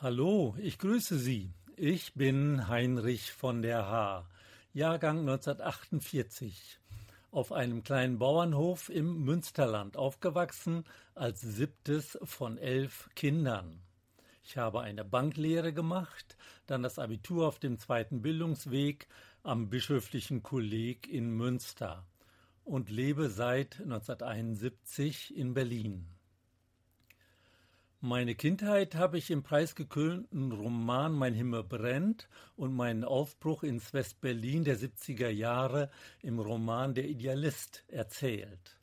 Hallo, ich grüße Sie. Ich bin Heinrich von der Haar, Jahrgang 1948, auf einem kleinen Bauernhof im Münsterland aufgewachsen, als siebtes von elf Kindern. Ich habe eine Banklehre gemacht, dann das Abitur auf dem zweiten Bildungsweg am Bischöflichen Kolleg in Münster und lebe seit 1971 in Berlin. Meine Kindheit habe ich im preisgekrönten Roman Mein Himmel brennt und meinen Aufbruch ins Westberlin der 70er Jahre im Roman Der Idealist erzählt.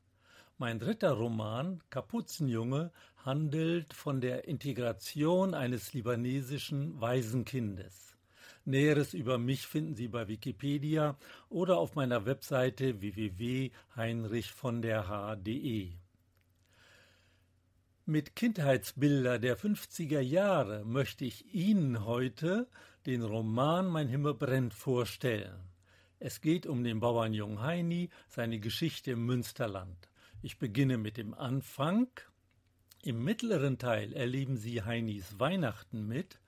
Mein dritter Roman Kapuzenjunge handelt von der Integration eines libanesischen Waisenkindes. Näheres über mich finden Sie bei Wikipedia oder auf meiner Webseite www.heinrichvonderh.de. Mit Kindheitsbilder der 50er Jahre möchte ich Ihnen heute den Roman Mein Himmel brennt vorstellen. Es geht um den Bauernjungen Heini, seine Geschichte im Münsterland. Ich beginne mit dem Anfang. Im mittleren Teil erleben Sie Heinis Weihnachten mit.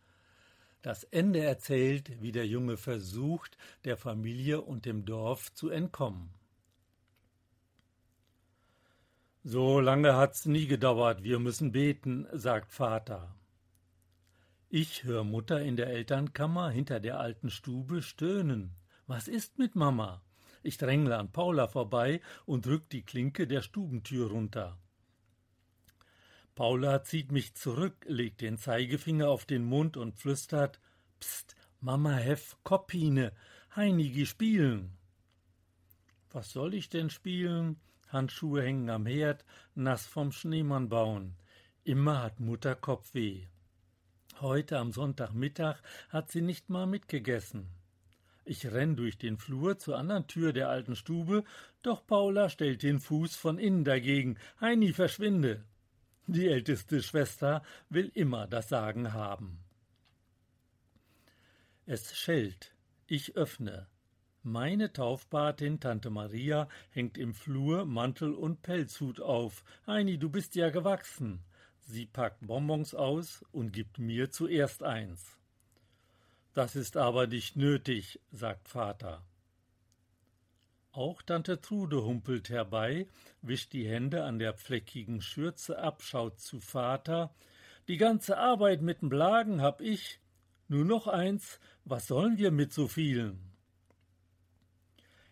Das Ende erzählt, wie der Junge versucht, der Familie und dem Dorf zu entkommen. So lange hat's nie gedauert, wir müssen beten, sagt Vater. Ich höre Mutter in der Elternkammer hinter der alten Stube stöhnen. Was ist mit Mama? Ich drängle an Paula vorbei und drück die Klinke der Stubentür runter. Paula zieht mich zurück, legt den Zeigefinger auf den Mund und flüstert Psst, Mama hef Koppine, Heinigi spielen. Was soll ich denn spielen? Handschuhe hängen am Herd, nass vom Schneemann bauen. Immer hat Mutter Kopfweh. Heute am Sonntagmittag hat sie nicht mal mitgegessen. Ich renn durch den Flur zur anderen Tür der alten Stube, doch Paula stellt den Fuß von innen dagegen. Heini, verschwinde! Die älteste Schwester will immer das Sagen haben. Es schellt. Ich öffne. Meine Taufpatin Tante Maria hängt im Flur Mantel und Pelzhut auf. Heini, du bist ja gewachsen. Sie packt Bonbons aus und gibt mir zuerst eins. Das ist aber nicht nötig, sagt Vater. Auch Tante Trude humpelt herbei, wischt die Hände an der fleckigen Schürze ab, schaut zu Vater. Die ganze Arbeit mit'm Blagen hab ich. Nur noch eins, was sollen wir mit so vielen?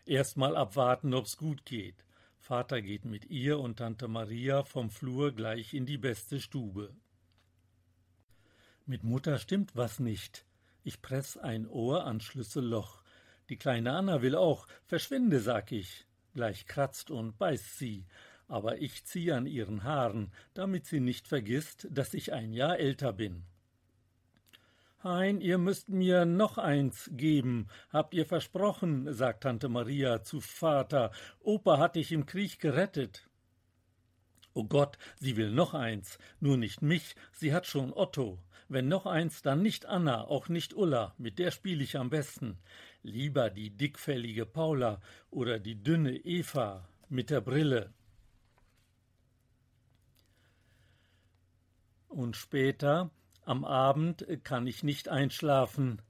Erstmal abwarten, ob's gut geht. Vater geht mit ihr und Tante Maria vom Flur gleich in die beste Stube. Mit Mutter stimmt was nicht. Ich press ein Ohr an Schlüsselloch. Die kleine Anna will auch. Verschwinde, sag ich. Gleich kratzt und beißt sie. Aber ich zieh an ihren Haaren, damit sie nicht vergisst, dass ich ein Jahr älter bin. Hein, ihr müsst mir noch eins geben, habt ihr versprochen, sagt Tante Maria zu Vater. Opa hat dich im Krieg gerettet. O Gott, sie will noch eins, nur nicht mich, sie hat schon Otto. Wenn noch eins, dann nicht Anna, auch nicht Ulla, mit der spiel ich am besten. Lieber die dickfällige Paula oder die dünne Eva mit der Brille. Und später, am Abend kann ich nicht einschlafen.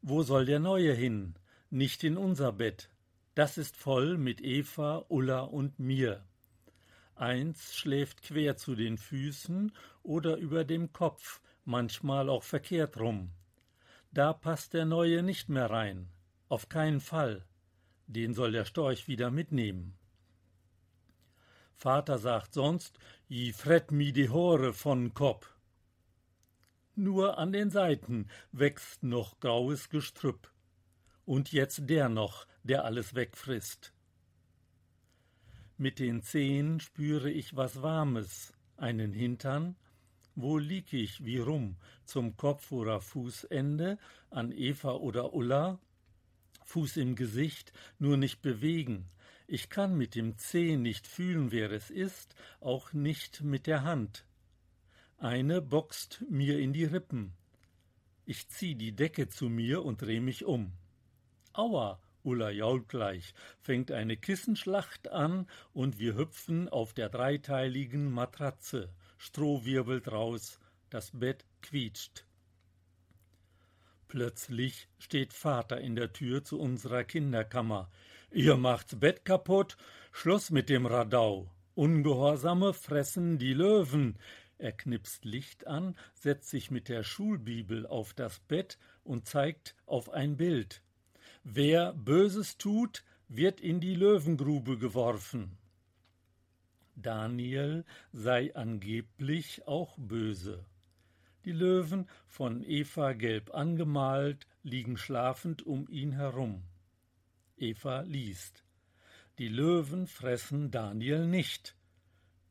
Wo soll der Neue hin? Nicht in unser Bett. Das ist voll mit Eva, Ulla und mir. Eins schläft quer zu den Füßen oder über dem Kopf, manchmal auch verkehrt rum. Da passt der Neue nicht mehr rein. Auf keinen Fall. Den soll der Storch wieder mitnehmen. Vater sagt sonst, i fret mi die Hore von Kopf. Nur an den Seiten wächst noch graues Gestrüpp. Und jetzt der noch, der alles wegfrisst. Mit den Zehen spüre ich was Warmes, einen Hintern. Wo lieg ich, wie rum, zum Kopf oder Fußende, an Eva oder Ulla? Fuß im Gesicht, nur nicht bewegen. Ich kann mit dem Zeh nicht fühlen, wer es ist, auch nicht mit der Hand. Eine boxt mir in die Rippen. Ich zieh die Decke zu mir und dreh mich um. Aua, Ulla jault gleich, fängt eine Kissenschlacht an und wir hüpfen auf der dreiteiligen Matratze. Stroh wirbelt raus, das Bett quietscht. Plötzlich steht Vater in der Tür zu unserer Kinderkammer. Ihr macht's Bett kaputt, Schluss mit dem Radau. Ungehorsame fressen die Löwen. Er knipst Licht an, setzt sich mit der Schulbibel auf das Bett und zeigt auf ein Bild. Wer Böses tut, wird in die Löwengrube geworfen. Daniel sei angeblich auch böse. Die Löwen, von Eva gelb angemalt, liegen schlafend um ihn herum. Eva liest. Die Löwen fressen Daniel nicht.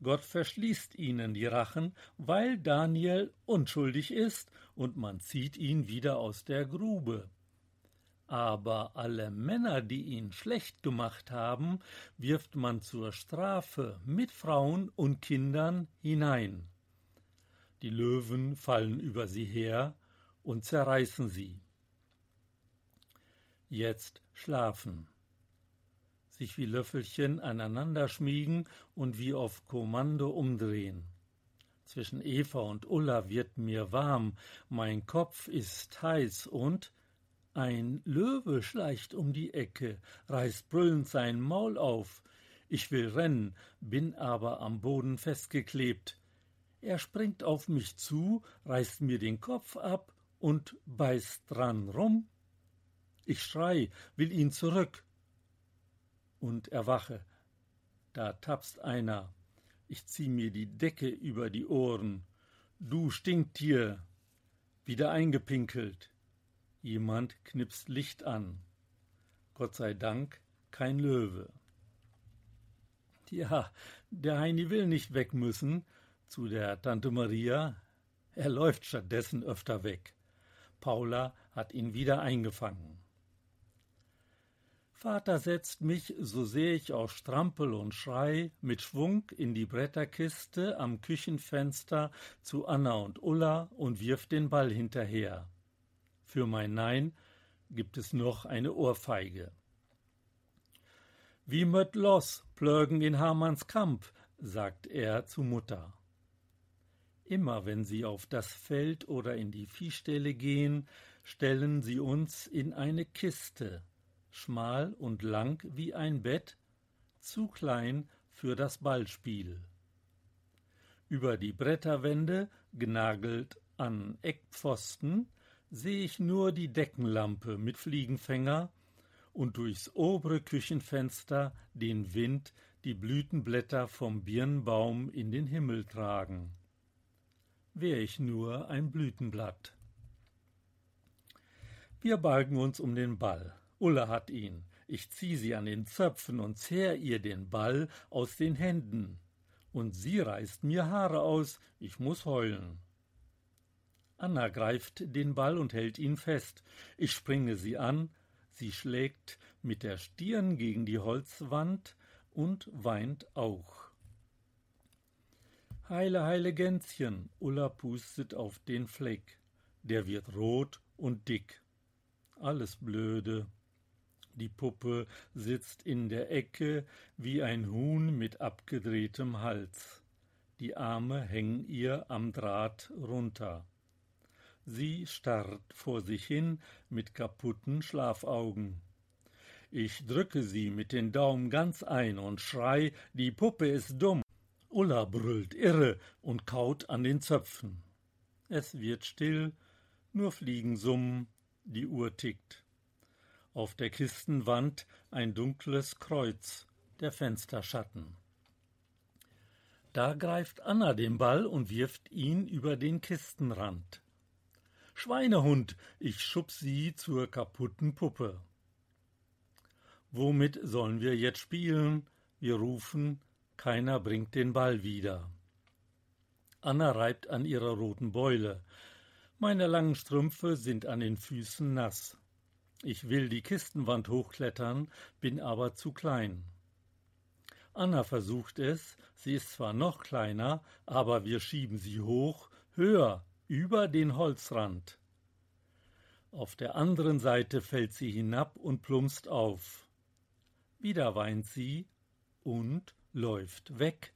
Gott verschließt ihnen die Rachen, weil Daniel unschuldig ist, und man zieht ihn wieder aus der Grube. Aber alle Männer, die ihn schlecht gemacht haben, wirft man zur Strafe mit Frauen und Kindern hinein. Die Löwen fallen über sie her und zerreißen sie. Jetzt schlafen sich wie Löffelchen aneinander schmiegen und wie auf Kommando umdrehen. Zwischen Eva und Ulla wird mir warm, mein Kopf ist heiß und ein Löwe schleicht um die Ecke, reißt brüllend sein Maul auf. Ich will rennen, bin aber am Boden festgeklebt. Er springt auf mich zu, reißt mir den Kopf ab und beißt dran rum. Ich schrei, will ihn zurück, und erwache. Da tapst einer. Ich zieh mir die Decke über die Ohren. Du Stinktier! Wieder eingepinkelt. Jemand knipst Licht an. Gott sei Dank kein Löwe. Ja, der Heini will nicht weg müssen zu der Tante Maria. Er läuft stattdessen öfter weg. Paula hat ihn wieder eingefangen. Vater setzt mich, so sehr ich auch strampel und schrei, mit Schwung in die Bretterkiste am Küchenfenster zu Anna und Ulla und wirft den Ball hinterher. Für mein Nein gibt es noch eine Ohrfeige. Wie möt los, plögen in Hamanns Kamp, sagt er zu Mutter. Immer wenn sie auf das Feld oder in die Viehställe gehen, stellen sie uns in eine Kiste, schmal und lang wie ein Bett, zu klein für das Ballspiel. Über die Bretterwände, genagelt an Eckpfosten, seh ich nur die Deckenlampe mit Fliegenfänger und durchs obere Küchenfenster den Wind die Blütenblätter vom Birnbaum in den Himmel tragen. Wär ich nur ein Blütenblatt. Wir balgen uns um den Ball. Ulla hat ihn. Ich zieh sie an den Zöpfen und zehr ihr den Ball aus den Händen. Und sie reißt mir Haare aus, ich muss heulen. Anna greift den Ball und hält ihn fest. Ich springe sie an, sie schlägt mit der Stirn gegen die Holzwand und weint auch. Heile, heile Gänschen, Ulla pustet auf den Fleck. Der wird rot und dick. Alles blöde. Die Puppe sitzt in der Ecke wie ein Huhn mit abgedrehtem Hals. Die Arme hängen ihr am Draht runter. Sie starrt vor sich hin mit kaputten Schlafaugen. Ich drücke sie mit den Daumen ganz ein und schrei, die Puppe ist dumm. Ulla brüllt irre und kaut an den Zöpfen. Es wird still, nur Fliegen summen, die Uhr tickt. Auf der Kistenwand ein dunkles Kreuz, der Fensterschatten. Da greift Anna den Ball und wirft ihn über den Kistenrand. Schweinehund, ich schub sie zur kaputten Puppe. Womit sollen wir jetzt spielen? Wir rufen, keiner bringt den Ball wieder. Anna reibt an ihrer roten Beule. Meine langen Strümpfe sind an den Füßen nass. Ich will die Kistenwand hochklettern, bin aber zu klein. Anna versucht es, sie ist zwar noch kleiner, aber wir schieben sie hoch, höher, über den Holzrand. Auf der anderen Seite fällt sie hinab und plumpst auf. Wieder weint sie und läuft weg.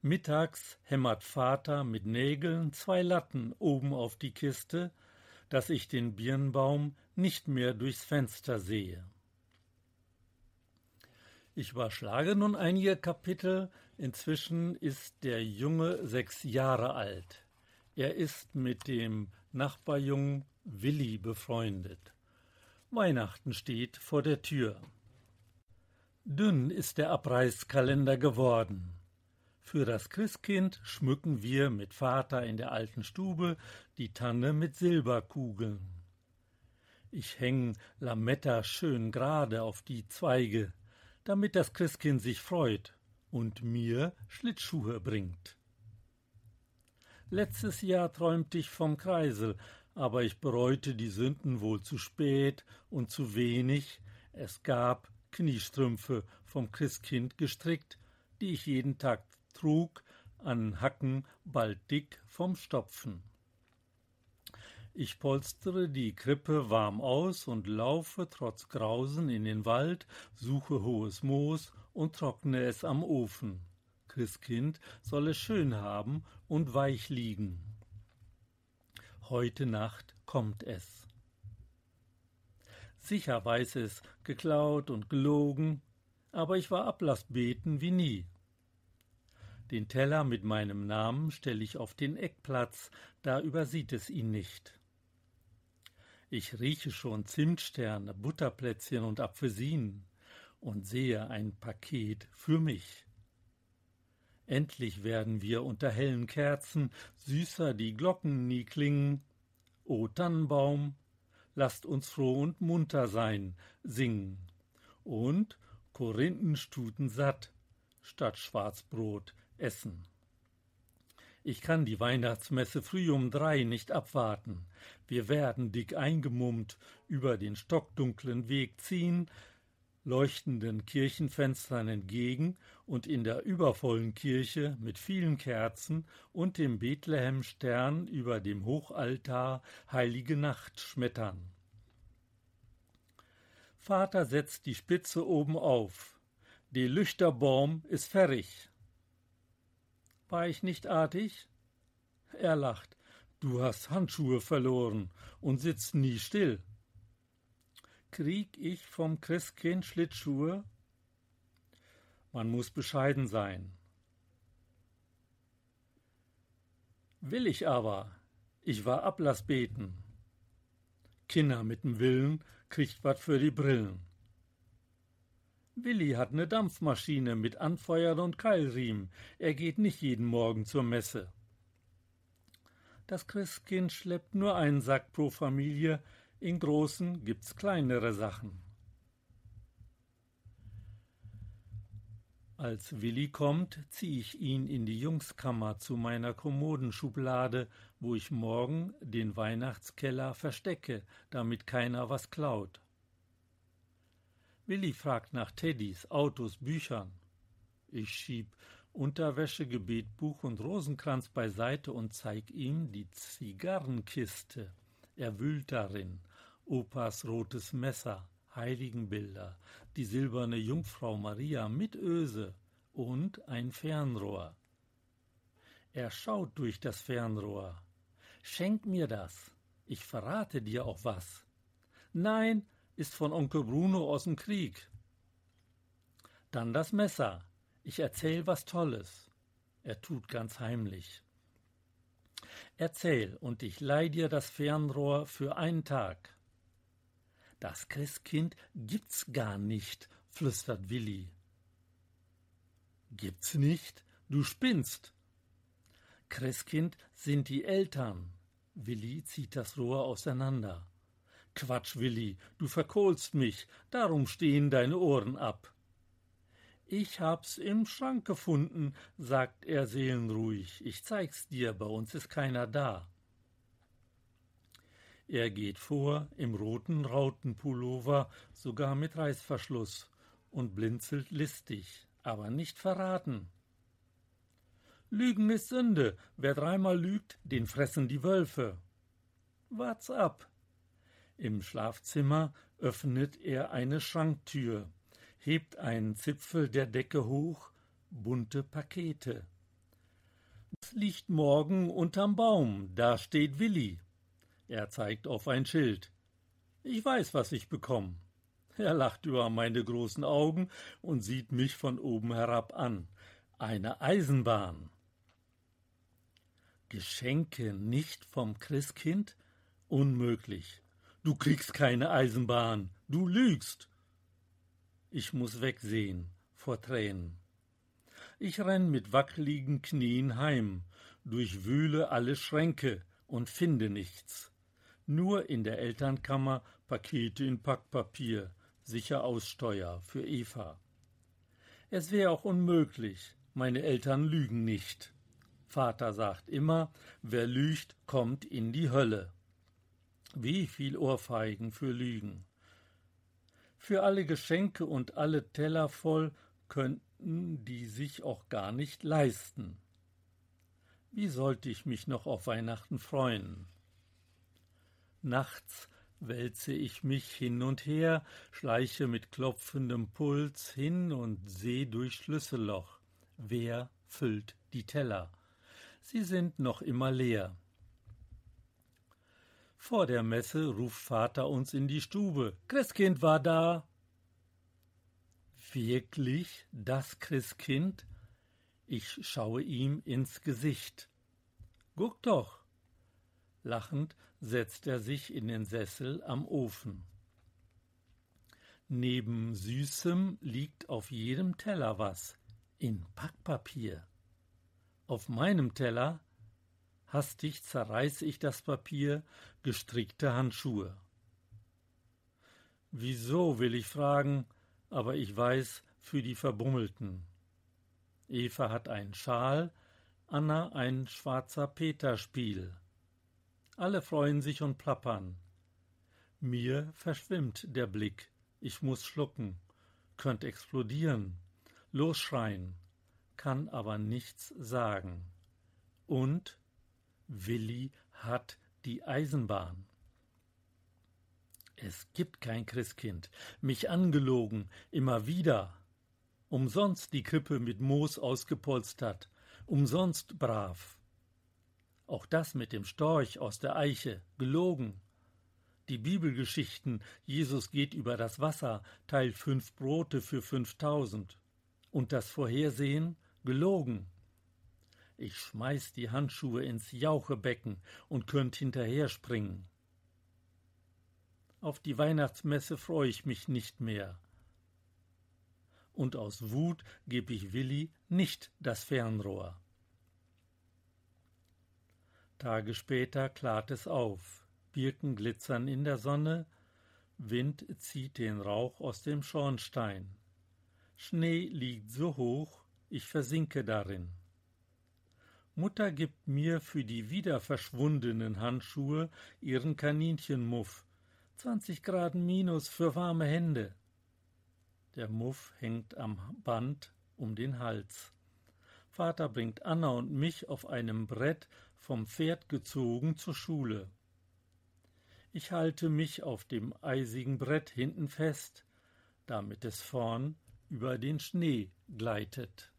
Mittags hämmert Vater mit Nägeln zwei Latten oben auf die Kiste, dass ich den Birnbaum nicht mehr durchs Fenster sehe. Ich überschlage nun einige Kapitel. Inzwischen ist der Junge sechs Jahre alt. Er ist mit dem Nachbarjungen Willi befreundet. Weihnachten steht vor der Tür. Dünn ist der Abreißkalender geworden. Für das Christkind schmücken wir mit Vater in der alten Stube die Tanne mit Silberkugeln. Ich häng Lametta schön gerade auf die Zweige, damit das Christkind sich freut und mir Schlittschuhe bringt. Letztes Jahr träumte ich vom Kreisel, aber ich bereute die Sünden wohl zu spät und zu wenig. Es gab Kniestrümpfe vom Christkind gestrickt, die ich jeden Tag trug, an Hacken bald dick vom Stopfen. Ich polstere die Krippe warm aus und laufe trotz Grausen in den Wald, suche hohes Moos und trockne es am Ofen. Christkind soll es schön haben und weich liegen. Heute Nacht kommt es. Sicher weiß es, geklaut und gelogen, aber ich war Ablassbeten wie nie. Den Teller mit meinem Namen stelle ich auf den Eckplatz, da übersieht es ihn nicht. Ich rieche schon Zimtsterne, Butterplätzchen und Apfelsinen und sehe ein Paket für mich. Endlich werden wir unter hellen Kerzen süßer die Glocken nie klingen. O Tannenbaum, lasst uns froh und munter sein, singen. Und Korinthenstuten satt, statt Schwarzbrot essen. Ich kann die Weihnachtsmesse früh um drei nicht abwarten. Wir werden dick eingemummt über den stockdunklen Weg ziehen, leuchtenden Kirchenfenstern entgegen und in der übervollen Kirche mit vielen Kerzen und dem Bethlehemstern über dem Hochaltar Heilige Nacht schmettern. Vater setzt die Spitze oben auf. Die Lüchterbaum ist fertig. War ich nicht artig? Er lacht. Du hast Handschuhe verloren und sitzt nie still. Krieg ich vom Christkind Schlittschuhe? Man muss bescheiden sein. Will ich aber, ich war Ablassbeten. Kinder mit'm Willen kriegt wat für die Brillen. Willi hat ne Dampfmaschine mit Anfeuer und Keilriemen. Er geht nicht jeden Morgen zur Messe. Das Christkind schleppt nur einen Sack pro Familie, in großen gibt's kleinere Sachen. Als Willi kommt, zieh ich ihn in die Jungskammer zu meiner Kommodenschublade, wo ich morgen den Weihnachtskeller verstecke, damit keiner was klaut. Willi fragt nach Teddys, Autos, Büchern. Ich schieb Unterwäsche, Gebetbuch und Rosenkranz beiseite und zeig ihm die Zigarrenkiste. Er wühlt darin. Opas rotes Messer, Heiligenbilder, die silberne Jungfrau Maria mit Öse und ein Fernrohr. Er schaut durch das Fernrohr. Schenk mir das. Ich verrate dir auch was. Nein, ist von Onkel Bruno aus dem Krieg. Dann das Messer. Ich erzähl was Tolles. Er tut ganz heimlich. Erzähl, und ich leih dir das Fernrohr für einen Tag. Das Christkind gibt's gar nicht, flüstert Willi. Gibt's nicht? Du spinnst. Christkind sind die Eltern. Willi zieht das Rohr auseinander. Quatsch, Willi, du verkohlst mich, darum stehen deine Ohren ab. Ich hab's im Schrank gefunden, sagt er seelenruhig. Ich zeig's dir, bei uns ist keiner da. Er geht vor, im roten Rautenpullover, sogar mit Reißverschluss, und blinzelt listig, aber nicht verraten. Lügen ist Sünde, wer dreimal lügt, den fressen die Wölfe. Wart's ab, im Schlafzimmer öffnet er eine Schranktür, hebt einen Zipfel der Decke hoch, bunte Pakete. Es liegt morgen unterm Baum, da steht Willi. Er zeigt auf ein Schild. Ich weiß, was ich bekomm. Er lacht über meine großen Augen und sieht mich von oben herab an. Eine Eisenbahn. Geschenke nicht vom Christkind? Unmöglich. Du kriegst keine Eisenbahn. Du lügst. Ich muss wegsehen vor Tränen. Ich renn mit wackeligen Knien heim, durchwühle alle Schränke und finde nichts. Nur in der Elternkammer Pakete in Packpapier, sicher Aussteuer für Eva. Es wäre auch unmöglich, meine Eltern lügen nicht. Vater sagt immer, wer lügt, kommt in die Hölle. Wie viel Ohrfeigen für Lügen. Für alle Geschenke und alle Teller voll könnten die sich auch gar nicht leisten. Wie sollte ich mich noch auf Weihnachten freuen? Nachts wälze ich mich hin und her, schleiche mit klopfendem Puls hin und seh durch Schlüsselloch. Wer füllt die Teller? Sie sind noch immer leer. Vor der Messe ruft Vater uns in die Stube. Christkind war da. Wirklich das Christkind? Ich schaue ihm ins Gesicht. Guck doch. Lachend setzt er sich in den Sessel am Ofen. Neben Süßem liegt auf jedem Teller was, in Packpapier. Auf meinem Teller Hastig zerreiße ich das Papier, gestrickte Handschuhe. Wieso, will ich fragen, aber ich weiß, für die Verbummelten. Eva hat einen Schal, Anna ein schwarzer Peterspiel. Alle freuen sich und plappern. Mir verschwimmt der Blick, ich muss schlucken, könnt explodieren, losschreien, kann aber nichts sagen. Und Willi hat die Eisenbahn. Es gibt kein Christkind, mich angelogen, immer wieder. Umsonst die Krippe mit Moos ausgepolstert, umsonst brav. Auch das mit dem Storch aus der Eiche, gelogen. Die Bibelgeschichten, Jesus geht über das Wasser, teilt fünf Brote für fünftausend. Und das Vorhersehen, gelogen. Ich schmeiß die Handschuhe ins Jauchebecken und könnt hinterher springen. Auf die Weihnachtsmesse freu ich mich nicht mehr. Und aus Wut geb ich Willi nicht das Fernrohr. Tage später klart es auf, Birken glitzern in der Sonne, Wind zieht den Rauch aus dem Schornstein. Schnee liegt so hoch, ich versinke darin. Mutter gibt mir für die wieder verschwundenen Handschuhe ihren Kaninchenmuff. Zwanzig Grad minus für warme Hände. Der Muff hängt am Band um den Hals. Vater bringt Anna und mich auf einem Brett vom Pferd gezogen zur Schule. Ich halte mich auf dem eisigen Brett hinten fest, damit es vorn über den Schnee gleitet.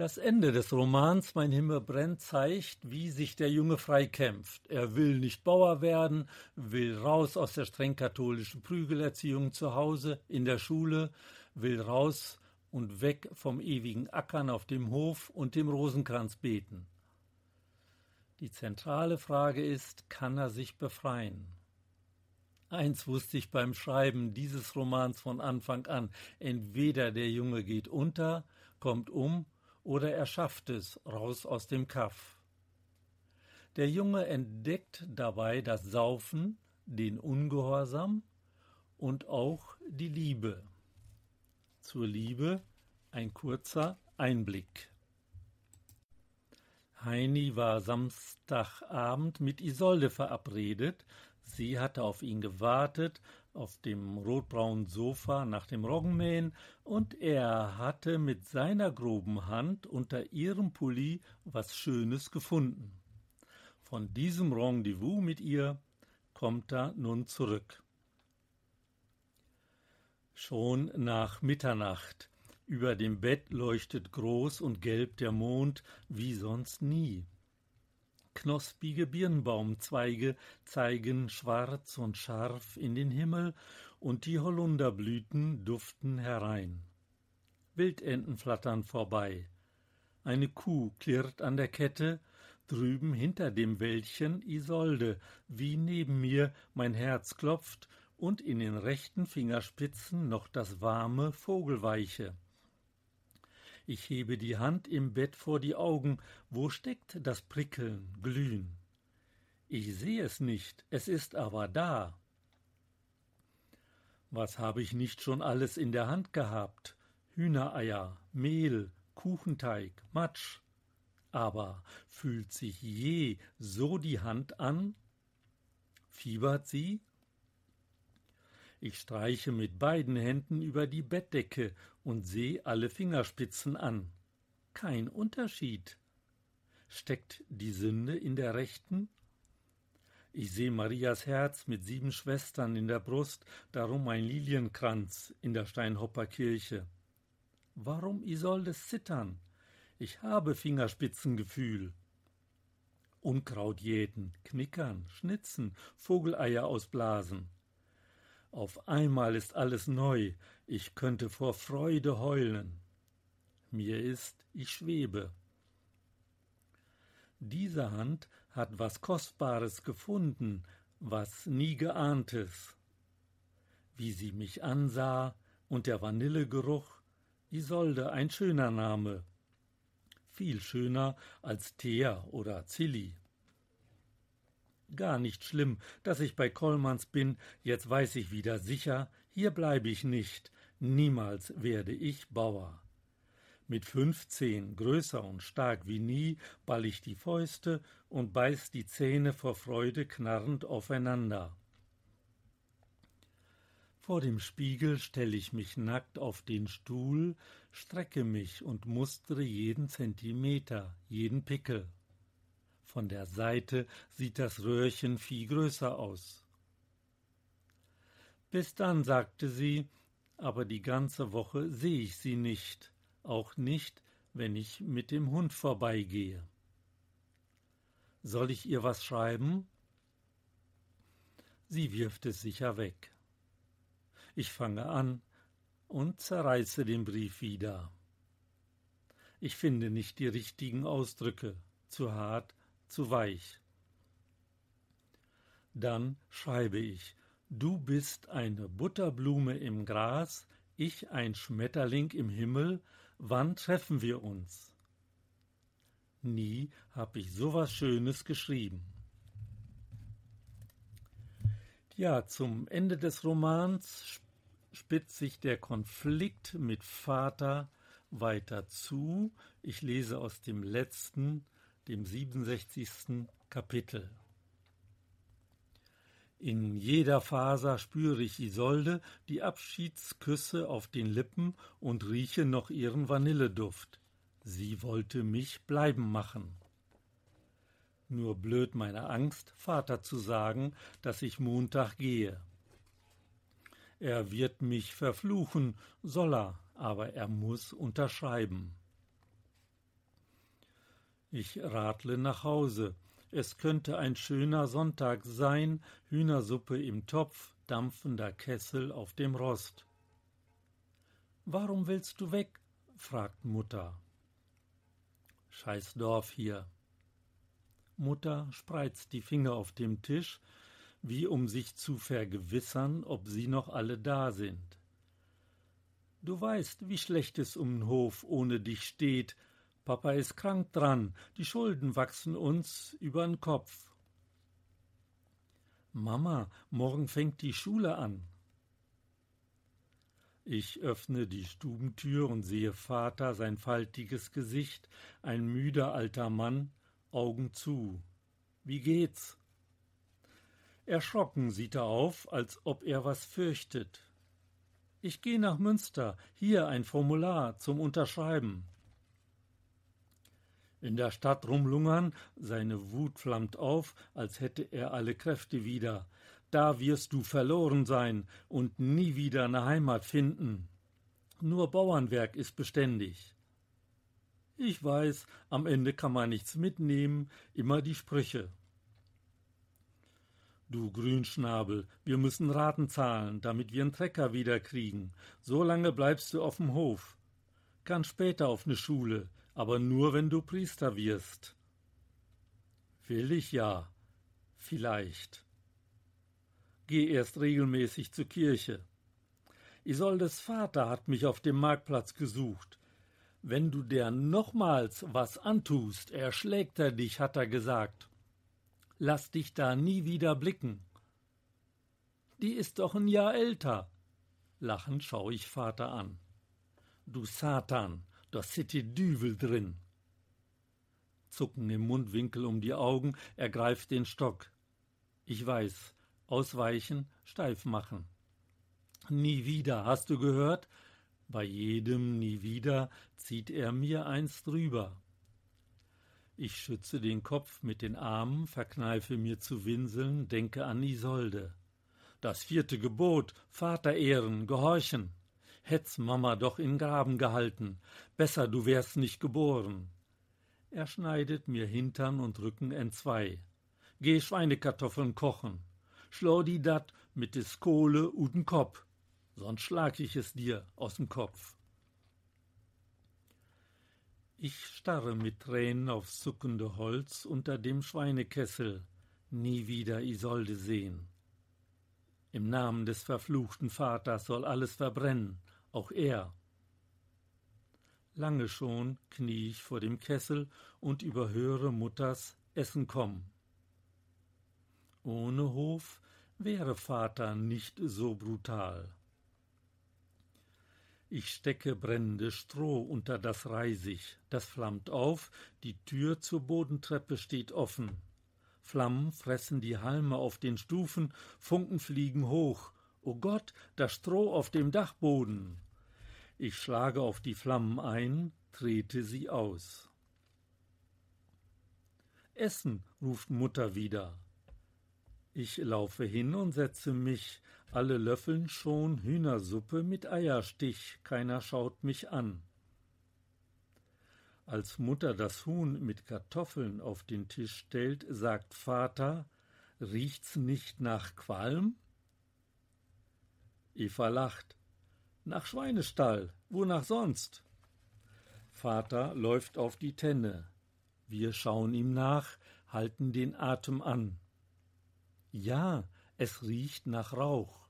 Das Ende des Romans Mein Himmel brennt zeigt, wie sich der Junge freikämpft. Er will nicht Bauer werden, will raus aus der streng katholischen Prügelerziehung zu Hause, in der Schule, will raus und weg vom ewigen Ackern auf dem Hof und dem Rosenkranz beten. Die zentrale Frage ist, kann er sich befreien? Eins wusste ich beim Schreiben dieses Romans von Anfang an, entweder der Junge geht unter, kommt um oder er schafft es raus aus dem Kaff. Der Junge entdeckt dabei das Saufen, den Ungehorsam und auch die Liebe. Zur Liebe ein kurzer Einblick. Heini war Samstagabend mit Isolde verabredet. Sie hatte auf ihn gewartet auf dem rotbraunen Sofa nach dem Roggenmähen, und er hatte mit seiner groben Hand unter ihrem Pulli was Schönes gefunden. Von diesem Rendezvous mit ihr kommt er nun zurück. Schon nach Mitternacht. Über dem Bett leuchtet groß und gelb der Mond wie sonst nie. Knospige Birnbaumzweige zeigen schwarz und scharf in den Himmel, und die Holunderblüten duften herein. Wildenten flattern vorbei. Eine Kuh klirrt an der Kette, drüben hinter dem Wäldchen Isolde, wie neben mir mein Herz klopft und in den rechten Fingerspitzen noch das warme Vogelweiche. Ich hebe die Hand im Bett vor die Augen, wo steckt das Prickeln, Glühen? Ich seh es nicht, es ist aber da. Was habe ich nicht schon alles in der Hand gehabt? Hühnereier, Mehl, Kuchenteig, Matsch. Aber fühlt sich je so die Hand an? Fiebert sie? Ich streiche mit beiden Händen über die Bettdecke und seh alle Fingerspitzen an. Kein Unterschied. Steckt die Sünde in der rechten? Ich seh Marias Herz mit sieben Schwestern in der Brust, darum ein Lilienkranz in der Steinhopper Kirche. Warum Isoldes zittern? Ich habe Fingerspitzengefühl. Unkraut jäten, knickern, schnitzen, Vogeleier ausblasen. Auf einmal ist alles neu, ich könnte vor Freude heulen. Mir ist, ich schwebe. Diese Hand hat was Kostbares gefunden, was nie geahntes. Wie sie mich ansah und der Vanillegeruch, Isolde, ein schöner Name. Viel schöner als Thea oder Zilli. Gar nicht schlimm, dass ich bei Kollmanns bin, jetzt weiß ich wieder sicher, hier bleibe ich nicht, niemals werde ich Bauer. Mit fünfzehn, größer und stark wie nie, ball ich die Fäuste und beiß die Zähne vor Freude knarrend aufeinander. Vor dem Spiegel stell ich mich nackt auf den Stuhl, strecke mich und mustere jeden Zentimeter, jeden Pickel. Von der Seite sieht das Röhrchen viel größer aus. Bis dann, sagte sie, aber die ganze Woche sehe ich sie nicht, auch nicht, wenn ich mit dem Hund vorbeigehe. Soll ich ihr was schreiben? Sie wirft es sicher weg. Ich fange an und zerreiße den Brief wieder. Ich finde nicht die richtigen Ausdrücke, zu hart, zu weich. Dann schreibe ich, du bist eine Butterblume im Gras, ich ein Schmetterling im Himmel, wann treffen wir uns? Nie hab ich so was Schönes geschrieben. Ja, zum Ende des Romans spitzt sich der Konflikt mit Vater weiter zu. Ich lese aus dem letzten dem 67. Kapitel. In jeder Faser spüre ich Isolde die Abschiedsküsse auf den Lippen und rieche noch ihren Vanilleduft. Sie wollte mich bleiben machen. Nur blöd meine Angst, Vater zu sagen, dass ich Montag gehe. Er wird mich verfluchen, soll er, aber er muss unterschreiben. Ich radle nach Hause. Es könnte ein schöner Sonntag sein, Hühnersuppe im Topf, dampfender Kessel auf dem Rost. Warum willst du weg? fragt Mutter. Scheiß Dorf hier. Mutter spreizt die Finger auf dem Tisch, wie um sich zu vergewissern, ob sie noch alle da sind. Du weißt, wie schlecht es um den Hof ohne dich steht, Papa ist krank dran, die Schulden wachsen uns übern Kopf. Mama, morgen fängt die Schule an. Ich öffne die Stubentür und sehe Vater sein faltiges Gesicht, ein müder alter Mann, Augen zu. Wie geht's? Erschrocken sieht er auf, als ob er was fürchtet. Ich geh nach Münster, hier ein Formular zum Unterschreiben. In der Stadt rumlungern, seine Wut flammt auf, als hätte er alle Kräfte wieder. Da wirst du verloren sein und nie wieder eine Heimat finden. Nur Bauernwerk ist beständig. Ich weiß, am Ende kann man nichts mitnehmen, immer die Sprüche. Du Grünschnabel, wir müssen Raten zahlen, damit wir 'n Trecker wieder kriegen. So lange bleibst du auf dem Hof. Kann später auf ne Schule, aber nur wenn du Priester wirst. Will ich ja. Vielleicht. Geh erst regelmäßig zur Kirche. Isoldes Vater hat mich auf dem Marktplatz gesucht. Wenn du der nochmals was antust, erschlägt er dich, hat er gesagt. Lass dich da nie wieder blicken. Die ist doch ein Jahr älter. Lachend schau ich Vater an. Du Satan, da sitte Düvel drin. Zucken im Mundwinkel um die Augen, er greift den Stock. Ich weiß, ausweichen, steif machen. Nie wieder, hast du gehört? Bei jedem nie wieder zieht er mir eins drüber. Ich schütze den Kopf mit den Armen, verkneife mir zu winseln, denke an Isolde. Das vierte Gebot, Vater ehren, gehorchen. Hätt's Mama doch in Graben gehalten, besser du wärst nicht geboren. Er schneidet mir Hintern und Rücken entzwei. Geh Schweinekartoffeln kochen. Schlau die dat mit des Kohle uten Kopf, sonst schlag ich es dir aus'm Kopf. Ich starre mit Tränen aufs zuckende Holz unter dem Schweinekessel, nie wieder Isolde sehen. Im Namen des verfluchten Vaters soll alles verbrennen, auch er. Lange schon knie ich vor dem Kessel und überhöre Mutters Essen kommen. Ohne Hof wäre Vater nicht so brutal. Ich stecke brennende Stroh unter das Reisig, das flammt auf, die Tür zur Bodentreppe steht offen. Flammen fressen die Halme auf den Stufen, Funken fliegen hoch. O Gott, das Stroh auf dem Dachboden. Ich schlage auf die Flammen ein, trete sie aus. Essen, ruft Mutter wieder. Ich laufe hin und setze mich, alle löffeln schon Hühnersuppe mit Eierstich, keiner schaut mich an. Als Mutter das Huhn mit Kartoffeln auf den Tisch stellt, sagt Vater, riecht's nicht nach Qualm? Eva lacht. Nach Schweinestall, wonach sonst? Vater läuft auf die Tenne. Wir schauen ihm nach, halten den Atem an. Ja, es riecht nach Rauch.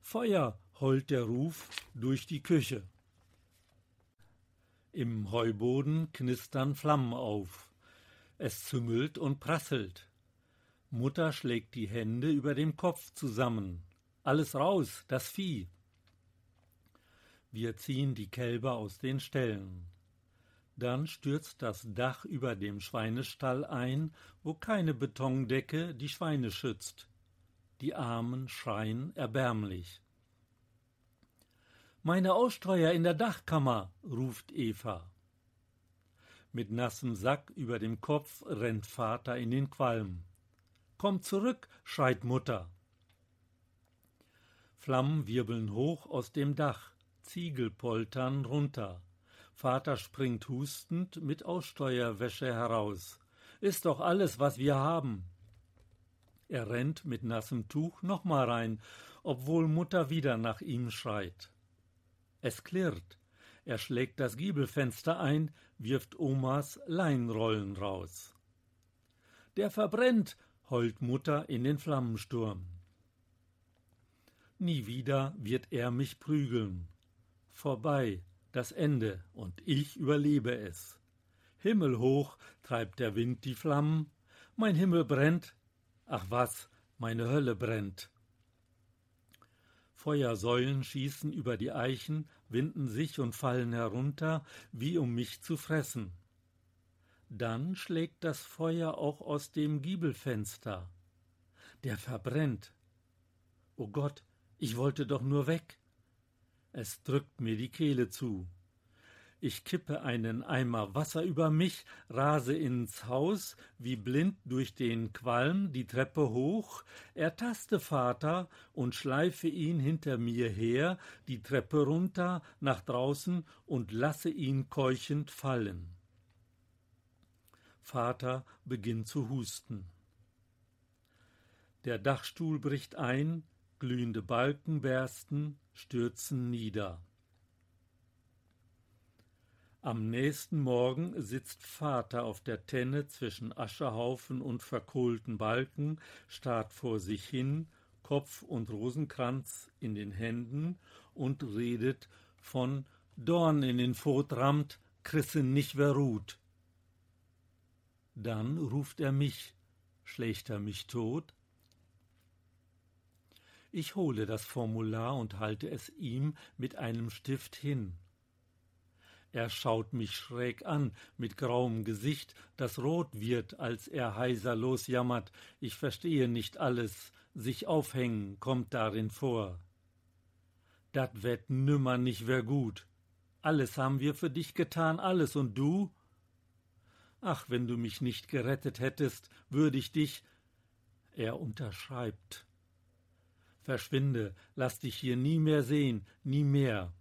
Feuer heult der Ruf durch die Küche. Im Heuboden knistern Flammen auf. Es züngelt und prasselt. Mutter schlägt die Hände über dem Kopf zusammen. Alles raus, das Vieh. Wir ziehen die Kälber aus den Ställen. Dann stürzt das Dach über dem Schweinestall ein, wo keine Betondecke die Schweine schützt. Die Armen schreien erbärmlich. Meine Ausstreuer in der Dachkammer, ruft Eva. Mit nassem Sack über dem Kopf rennt Vater in den Qualm. Komm zurück, schreit Mutter. Flammen wirbeln hoch aus dem Dach. Ziegel poltern runter. Vater springt hustend mit Aussteuerwäsche heraus. Ist doch alles, was wir haben. Er rennt mit nassem Tuch noch mal rein, obwohl Mutter wieder nach ihm schreit. Es klirrt. Er schlägt das Giebelfenster ein, wirft Omas Leinrollen raus. Der verbrennt, heult Mutter in den Flammensturm. Nie wieder wird er mich prügeln vorbei, das Ende, und ich überlebe es. Himmelhoch treibt der Wind die Flammen, mein Himmel brennt, ach was, meine Hölle brennt. Feuersäulen schießen über die Eichen, winden sich und fallen herunter, wie um mich zu fressen. Dann schlägt das Feuer auch aus dem Giebelfenster. Der verbrennt. O oh Gott, ich wollte doch nur weg. Es drückt mir die Kehle zu. Ich kippe einen Eimer Wasser über mich, rase ins Haus, wie blind durch den Qualm die Treppe hoch, ertaste Vater und schleife ihn hinter mir her, die Treppe runter, nach draußen und lasse ihn keuchend fallen. Vater beginnt zu husten. Der Dachstuhl bricht ein, glühende Balken bersten, stürzen nieder. Am nächsten Morgen sitzt Vater auf der Tenne zwischen Aschehaufen und verkohlten Balken, starrt vor sich hin, Kopf und Rosenkranz in den Händen und redet von Dorn in den Fot rammt, Chrissen nicht wer ruht. Dann ruft er mich, schlägt er mich tot? Ich hole das Formular und halte es ihm mit einem Stift hin. Er schaut mich schräg an, mit grauem Gesicht, das rot wird, als er heiser losjammert. Ich verstehe nicht alles, sich aufhängen kommt darin vor. Dat wird nimmer nicht wär gut. Alles haben wir für dich getan, alles, und du? Ach, wenn du mich nicht gerettet hättest, würde ich dich. Er unterschreibt. Verschwinde, lass dich hier nie mehr sehen, nie mehr.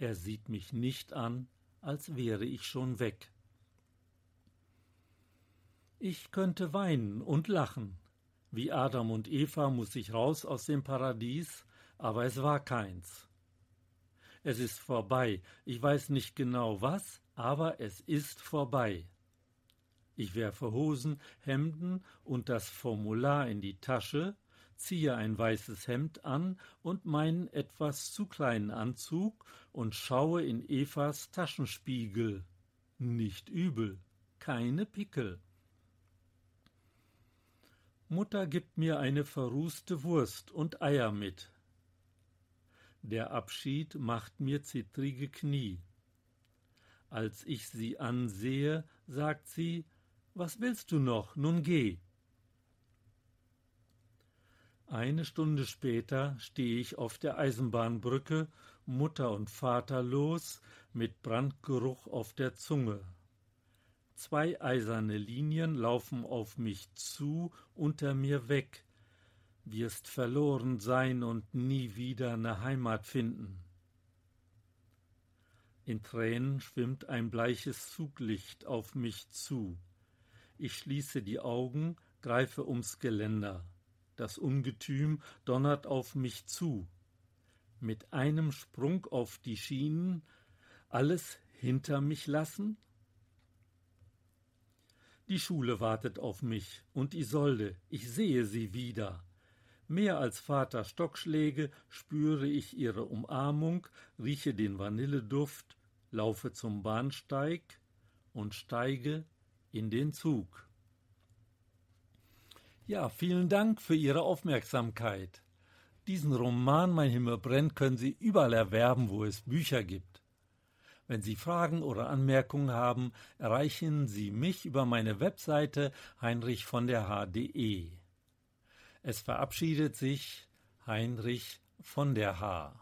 Er sieht mich nicht an, als wäre ich schon weg. Ich könnte weinen und lachen. Wie Adam und Eva muss ich raus aus dem Paradies, aber es war keins. Es ist vorbei, ich weiß nicht genau was, aber es ist vorbei. Ich werfe Hosen, Hemden und das Formular in die Tasche, ziehe ein weißes Hemd an und meinen etwas zu kleinen Anzug und schaue in Evas Taschenspiegel. Nicht übel, keine Pickel. Mutter gibt mir eine verrußte Wurst und Eier mit. Der Abschied macht mir zittrige Knie. Als ich sie ansehe, sagt sie, was willst du noch, nun geh. Eine Stunde später stehe ich auf der Eisenbahnbrücke, Mutter und Vater los, mit Brandgeruch auf der Zunge. Zwei eiserne Linien laufen auf mich zu, unter mir weg. Wirst verloren sein und nie wieder ne Heimat finden. In Tränen schwimmt ein bleiches Zuglicht auf mich zu. Ich schließe die Augen, greife ums Geländer das Ungetüm donnert auf mich zu. Mit einem Sprung auf die Schienen, alles hinter mich lassen? Die Schule wartet auf mich und Isolde, ich sehe sie wieder. Mehr als Vater Stockschläge spüre ich ihre Umarmung, rieche den Vanilleduft, laufe zum Bahnsteig und steige in den Zug. Ja, vielen Dank für Ihre Aufmerksamkeit. Diesen Roman Mein Himmel brennt können Sie überall erwerben, wo es Bücher gibt. Wenn Sie Fragen oder Anmerkungen haben, erreichen Sie mich über meine Webseite heinrich von der H.de. Es verabschiedet sich Heinrich von der H.